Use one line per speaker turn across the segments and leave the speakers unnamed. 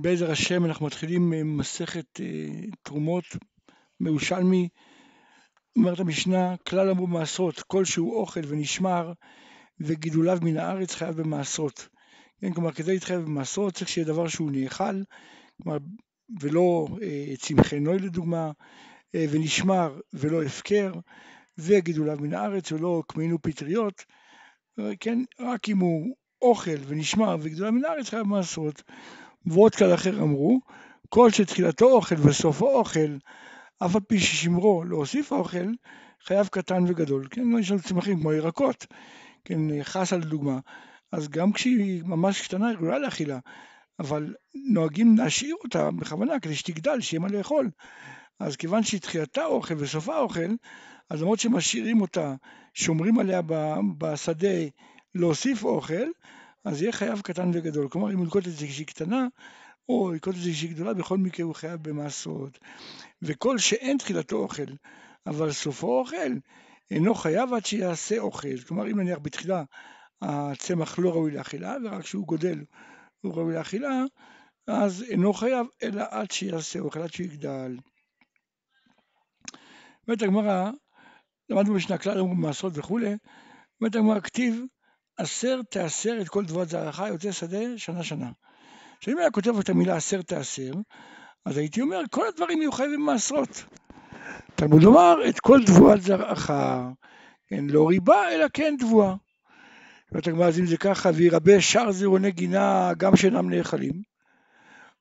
בעזר השם אנחנו מתחילים מסכת תרומות מירושלמי, אומרת המשנה, כלל אמרו מעשרות, כל שהוא אוכל ונשמר וגידוליו מן הארץ חייב במעשרות. כן, כלומר כדי להתחייב במעשרות צריך שיהיה דבר שהוא נאכל, כלומר, ולא אה, צמחי נוי לדוגמה, אה, ונשמר ולא הפקר, וגידוליו מן הארץ ולא קמין ופטריות, כן, רק אם הוא אוכל ונשמר וגידוליו מן הארץ חייב במעשרות. ועוד כלל אחר אמרו, כל שתחילתו אוכל וסופו אוכל, אף על פי ששמרו להוסיף האוכל, חייב קטן וגדול. כן, יש לנו צמחים כמו ירקות, כן, חסה לדוגמה, אז גם כשהיא ממש קטנה היא ראויה לאכילה, אבל נוהגים להשאיר אותה בכוונה כדי שתגדל, שיהיה מה לאכול. אז כיוון שהיא תחילתה אוכל וסופה אוכל, אז למרות שמשאירים אותה, שומרים עליה בשדה להוסיף אוכל, אז יהיה חייב קטן וגדול. כלומר, אם הוא ילקוט את זה כשהיא קטנה, או ילקוט את זה כשהיא גדולה, בכל מקרה הוא חייב במעשרות. וכל שאין תחילתו אוכל, אבל סופו אוכל, אינו חייב עד שיעשה אוכל. כלומר, אם נניח בתחילה הצמח לא ראוי לאכילה, ורק כשהוא גודל הוא ראוי לאכילה, אז אינו חייב, אלא עד שיעשה אוכל, עד שיגדל. אומרת הגמרא, למדנו משנה כלל, אמרו מעשרות וכולי, אומרת הגמרא, כתיב עשר תעשר את כל תבואת זרעך יוצא שדה שנה שנה. עכשיו אם היה כותב את המילה עשר תעשר, אז הייתי אומר כל הדברים יהיו חייבים מעשרות. תלמוד לומר את כל תבואת זרעך, כן, לא ריבה אלא כן תבואה. אומרת אם זה ככה וירבה שאר זירוני גינה גם שאינם נאכלים.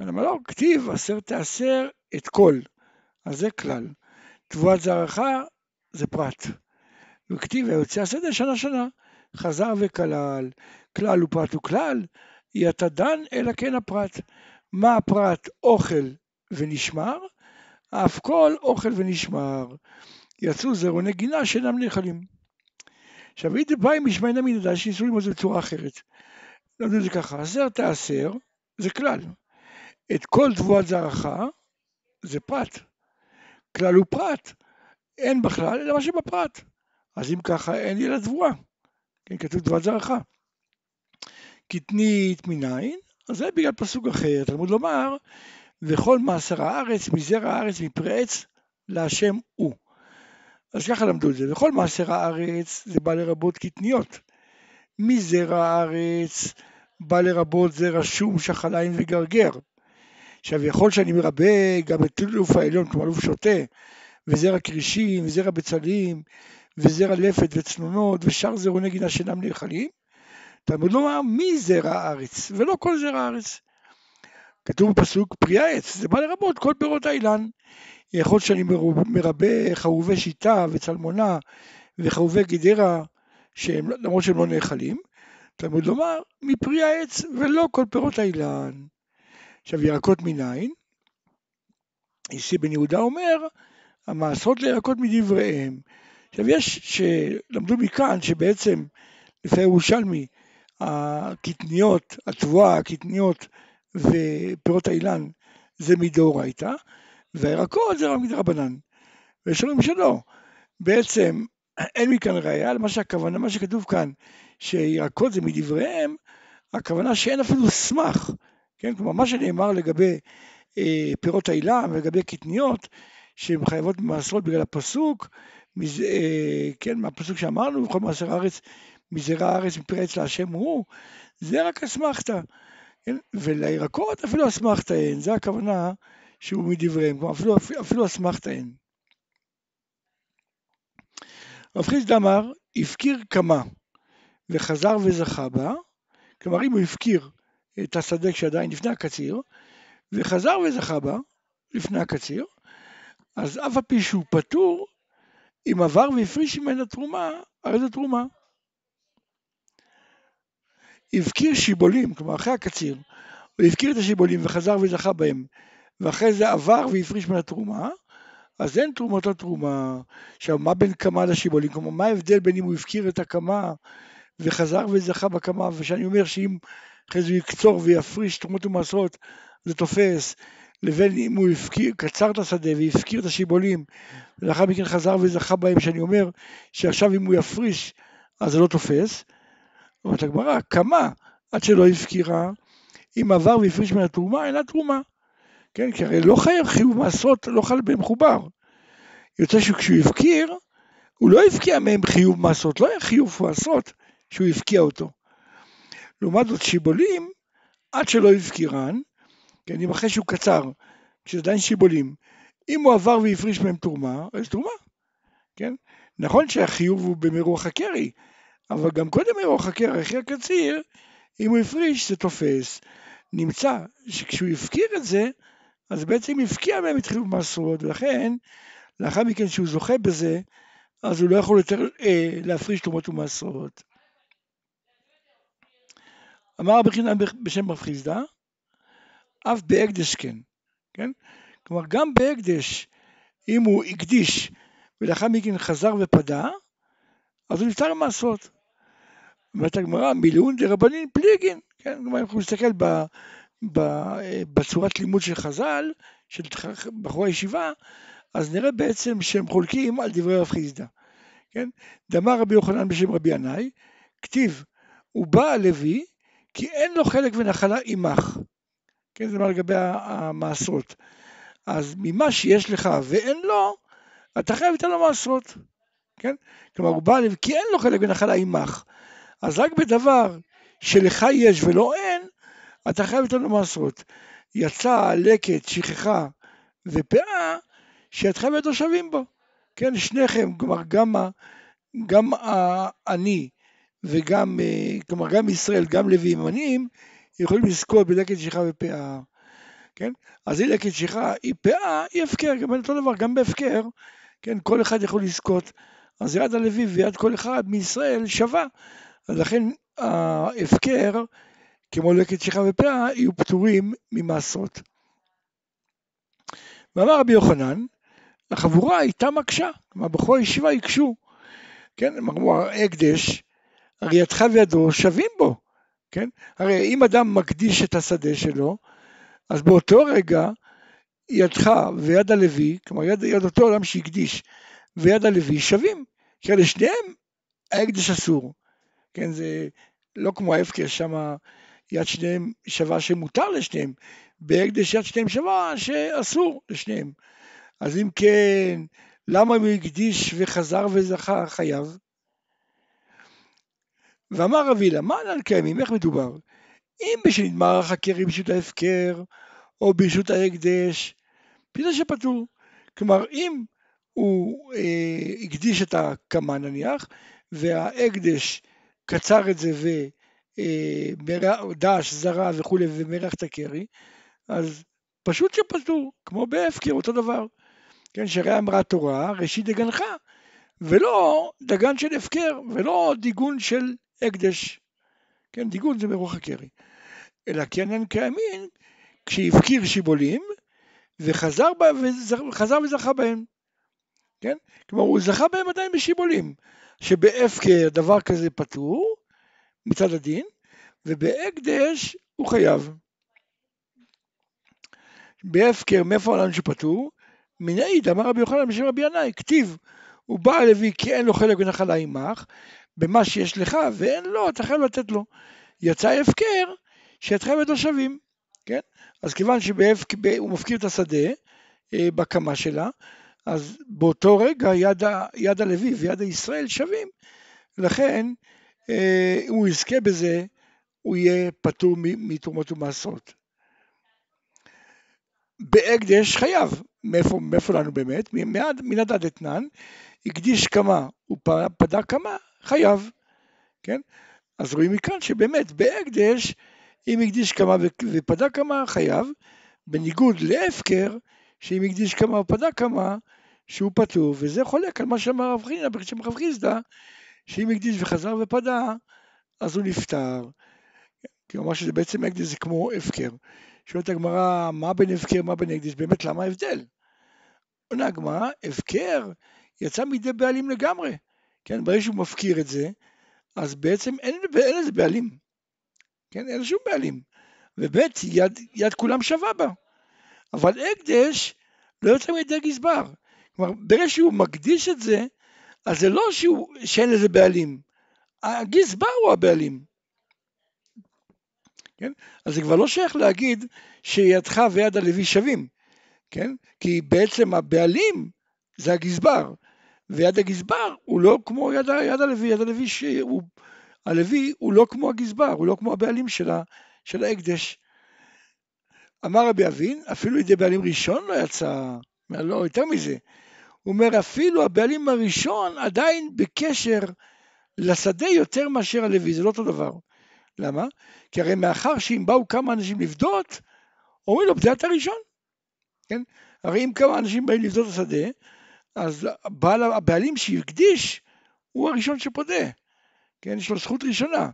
למה לא? כתיב עשר תעשר את כל, אז זה כלל. תבואת זרעך זה פרט. וכתיב היוצא השדה שנה שנה. חזר וכלל, כלל ופרט וכלל, אתה דן אלא כן הפרט. מה הפרט? אוכל ונשמר, אף כל אוכל ונשמר. יצאו זרוני גינה שאינם נאכלים. עכשיו, איתי בא עם משמעינא מנדע שניסו ללמוד את זה בצורה אחרת. למדו את זה ככה, עשר תעשר זה כלל. את כל תבואת זרעך זה פרט. כלל הוא פרט. אין בכלל אלא מה שבפרט. אז אם ככה אין לי לתבואה. כן, כתוב תבואת זרעך. קטנית מניין, אז זה בגלל פסוק אחר, תלמוד לומר, וכל מעשר הארץ, מזרע הארץ, מפרי עץ, להשם הוא. אז ככה למדו את זה, וכל מעשר הארץ זה בא לרבות קטניות. מזרע הארץ בא לרבות זרע שום, שחליים וגרגר. עכשיו יכול שאני מרבה גם את אלוף העליון, כלומר אלוף שוטה, וזרע כרישים, וזרע בצלים, וזרע לפת וצנונות ושאר זרעוני גינה שאינם נאכלים, תלמוד לומר מי זרע הארץ, ולא כל זרע הארץ. כתוב בפסוק פרי העץ, זה בא לרבות כל פירות האילן. יכול שאני מרבה חרובי שיטה וצלמונה וחרובי גדרה, שהם, למרות שהם לא נאכלים, תלמוד לומר מפרי העץ ולא כל פירות האילן. עכשיו ירקות מניין, איסי בן יהודה אומר, המעשרות לירקות מדבריהם. עכשיו יש שלמדו מכאן שבעצם לפי ירושלמי הקטניות, התבואה, הקטניות ופירות האילן זה מדאורייתא והירקות זה רק מדרבנן. ויש לנו משלו. בעצם אין מכאן ראייה למה שהכוונה, מה שכתוב כאן שירקות זה מדבריהם, הכוונה שאין אפילו סמך, כן? כלומר מה שנאמר לגבי אה, פירות האילן ולגבי קטניות שהן חייבות במעשרות בגלל הפסוק, מזה, אה, כן, מהפסוק שאמרנו, בכל מעשר הארץ, מזרע הארץ מפרי עץ להשם הוא, זה רק אסמכתא. כן? ולירקות אפילו אסמכתא אין, זה הכוונה שהוא מדבריהם, כלומר אפילו, אפילו אסמכתא אין. רב חיסדא אמר, הפקיר כמה וחזר וזכה בה, כלומר אם הוא הפקיר את השדה שעדיין לפני הקציר, וחזר וזכה בה לפני הקציר, אז אף על פי שהוא פטור, אם עבר והפריש ממנה תרומה, הרי זו תרומה. הבקיר שיבולים, כלומר אחרי הקציר, הוא הבקיר את השיבולים וחזר וזכה בהם, ואחרי זה עבר והפריש ממנה תרומה, אז אין תרומות לתרומה. עכשיו, מה בין קמה לשיבולים? כלומר, מה ההבדל בין אם הוא הפקיר את הקמה וחזר וזכה בקמה, ושאני אומר שאם אחרי זה הוא יקצור ויפריש תרומות ומעשרות, זה תופס, לבין אם הוא הפקיר, קצר את השדה והפקיר את השיבולים ולאחר מכן חזר וזכה בהם, שאני אומר שעכשיו אם הוא יפריש אז זה לא תופס. אומרת הגמרא, כמה עד שלא הפקירה, אם עבר והפריש מן התרומה, אינה תרומה. כן, כי הרי לא חייב חיוב מעשרות, לא חל בהם חובר. יוצא שכשהוא הפקיר, הוא לא הפקיע מהם חיוב מעשרות, לא היה חיוב מעשרות שהוא הפקיע אותו. לעומת זאת שיבולים, עד שלא הפקירן, כן, אם אחרי שהוא קצר, כשזה עדיין שיבולים, אם הוא עבר והפריש מהם תרומה, אז תרומה, כן? נכון שהחיוב הוא במרוח הקרי, אבל גם קודם מרוח הקרי, אחרי הקציר, אם הוא הפריש זה תופס. נמצא שכשהוא הפקיר את זה, אז בעצם הפקיע מהם את חיוב מעשרות, ולכן לאחר מכן שהוא זוכה בזה, אז הוא לא יכול יותר אה, להפריש תרומות ומעשרות. אמר רבי חינן בשם רב חיסדא, אף בהקדש כן, כן? כלומר גם בהקדש, אם הוא הקדיש ולאחר מכן חזר ופדה, אז הוא נפטר ממעשרות. אומרת הגמרא, מילאון דרבנין פליגין, כן? כלומר אם אנחנו נסתכל ב, ב, אה, בצורת לימוד של חז"ל, של בחורי הישיבה, אז נראה בעצם שהם חולקים על דברי רב חיסדא, כן? דאמר רבי יוחנן בשם רבי ינאי, כתיב, הוא בא הלוי כי אין לו חלק ונחלה עמך. כן, זה מה לגבי המעשרות. אז ממה שיש לך ואין לו, אתה חייב לתת לו מעשרות. כן? כלומר, הוא בא כי אין לו חלק ונחלה עמך. אז רק בדבר שלך יש ולא אין, אתה חייב לתת לו מעשרות. יצא לקט, שכחה ופאה, שידכם ותושבים בו. כן, שניכם, כלומר, גם, גם אני וגם, אה, כלומר גם ישראל, גם לוי ימנים, יכולים לזכות בלקט שכחה ופאה, כן? אז היא לקט שכחה, היא פאה, היא הפקר, גם אותו דבר, גם בהפקר, כן, כל אחד יכול לזכות. אז יד הלוי ויד כל אחד מישראל שווה, אז לכן ההפקר, כמו לקט שכחה ופאה, יהיו פטורים ממעשרות. ואמר רבי יוחנן, החבורה הייתה מקשה, כלומר בכל ישיבה הקשו, כן, אמרו ההקדש, הרי ידך וידו שווים בו, כן? הרי אם אדם מקדיש את השדה שלו, אז באותו רגע ידך ויד הלוי, כלומר יד, יד אותו עולם שהקדיש ויד הלוי שווים, כי לשניהם ההקדש אסור, כן? זה לא כמו ההפקר, שם יד שניהם שווה שמותר לשניהם, בהקדש יד שניהם שווה שאסור לשניהם. אז אם כן, למה אם הוא הקדיש וחזר וזכה חייב? ואמר רבי הילה, מה ענן קיימים, איך מדובר? אם מערך הקרי ברשות ההפקר, או ברשות ההקדש, פתאום שפטור. כלומר, אם הוא אה, הקדיש את הקמה נניח, וההקדש קצר את זה ודש, אה, זרה וכולי, ומרח את הקרי, אז פשוט שפטור, כמו בהפקר, אותו דבר. כן, שהרי אמרה תורה, ראשית דגנך, ולא דגן של הפקר, ולא דיגון של הקדש. כן, דיגון זה ברוח הקרי. אלא קניין קיימים כשהפקיר שיבולים וחזר, וחזר וזכה בהם. כן? כלומר הוא זכה בהם עדיין בשיבולים. שבהפקר דבר כזה פטור מצד הדין, ובהקדש הוא חייב. בהפקר מאיפה העולם שפטור? מנעיד אמר רבי יוחנן בשם רבי ינאי, כתיב הוא בא לוי כי אין לו חלק ונחלה עמך, במה שיש לך ואין לו, אתה חייב לתת לו. יצא הפקר, שידכם ותושבים, כן? אז כיוון שהוא מפקיר את השדה אה, בקמה שלה, אז באותו רגע יד, ה, יד הלוי ויד הישראל שווים, לכן אה, אם הוא יזכה בזה, הוא יהיה פטור מתרומות ומעשרות. בהקדש חייב, מאיפה, מאיפה לנו באמת? מן הדד אתנן, הקדיש כמה, הוא פדה כמה, חייב, כן? אז רואים מכאן שבאמת בהקדש, אם הקדיש כמה ופדה כמה, חייב, בניגוד להפקר, שאם הקדיש כמה ופדה כמה, שהוא פטור, וזה חולק על מה שאמר רב חיסדא, בשם רב חיסדא, שאם הקדיש וחזר ופדה, אז הוא נפטר. אמר שזה בעצם הקדיש זה כמו הפקר. שואלת הגמרא, מה בין הפקר, מה בין הקדיש? באמת, למה ההבדל? עונה הגמרא, הפקר יצא מידי בעלים לגמרי. כן, ברגע שהוא מפקיר את זה, אז בעצם אין, לזה בעלים. כן, אין שום בעלים. ובאמת, יד, יד כולם שווה בה. אבל הקדש לא יוצא מידי גזבר. כלומר, ברגע שהוא מקדיש את זה, אז זה לא שהוא, שאין לזה בעלים. הגזבר הוא הבעלים. כן? אז זה כבר לא שייך להגיד שידך ויד הלוי שווים, כן? כי בעצם הבעלים זה הגזבר, ויד הגזבר הוא לא כמו יד, יד הלוי, יד הלוי שהוא, הלוי הוא לא כמו הגזבר, הוא לא כמו הבעלים של, ה, של ההקדש. אמר רבי אבין, אפילו ידי בעלים ראשון לא יצא, לא יותר מזה, הוא אומר אפילו הבעלים הראשון עדיין בקשר לשדה יותר מאשר הלוי, זה לא אותו דבר. למה? כי הרי מאחר שאם באו כמה אנשים לפדות, אומרים לו בדעת הראשון. כן? הרי אם כמה אנשים באים לפדות את השדה, אז בעל, הבעלים שהקדיש הוא הראשון שפודה. כן? יש לו זכות ראשונה.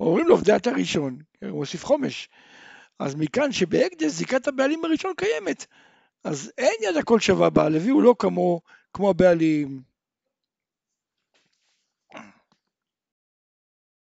אומרים לו בדעת הראשון, כן? הוא מוסיף חומש. אז מכאן שבהקדש זיקת הבעלים הראשון קיימת. אז אין יד הכל שווה בה, הלוי הוא לא כמו, כמו הבעלים.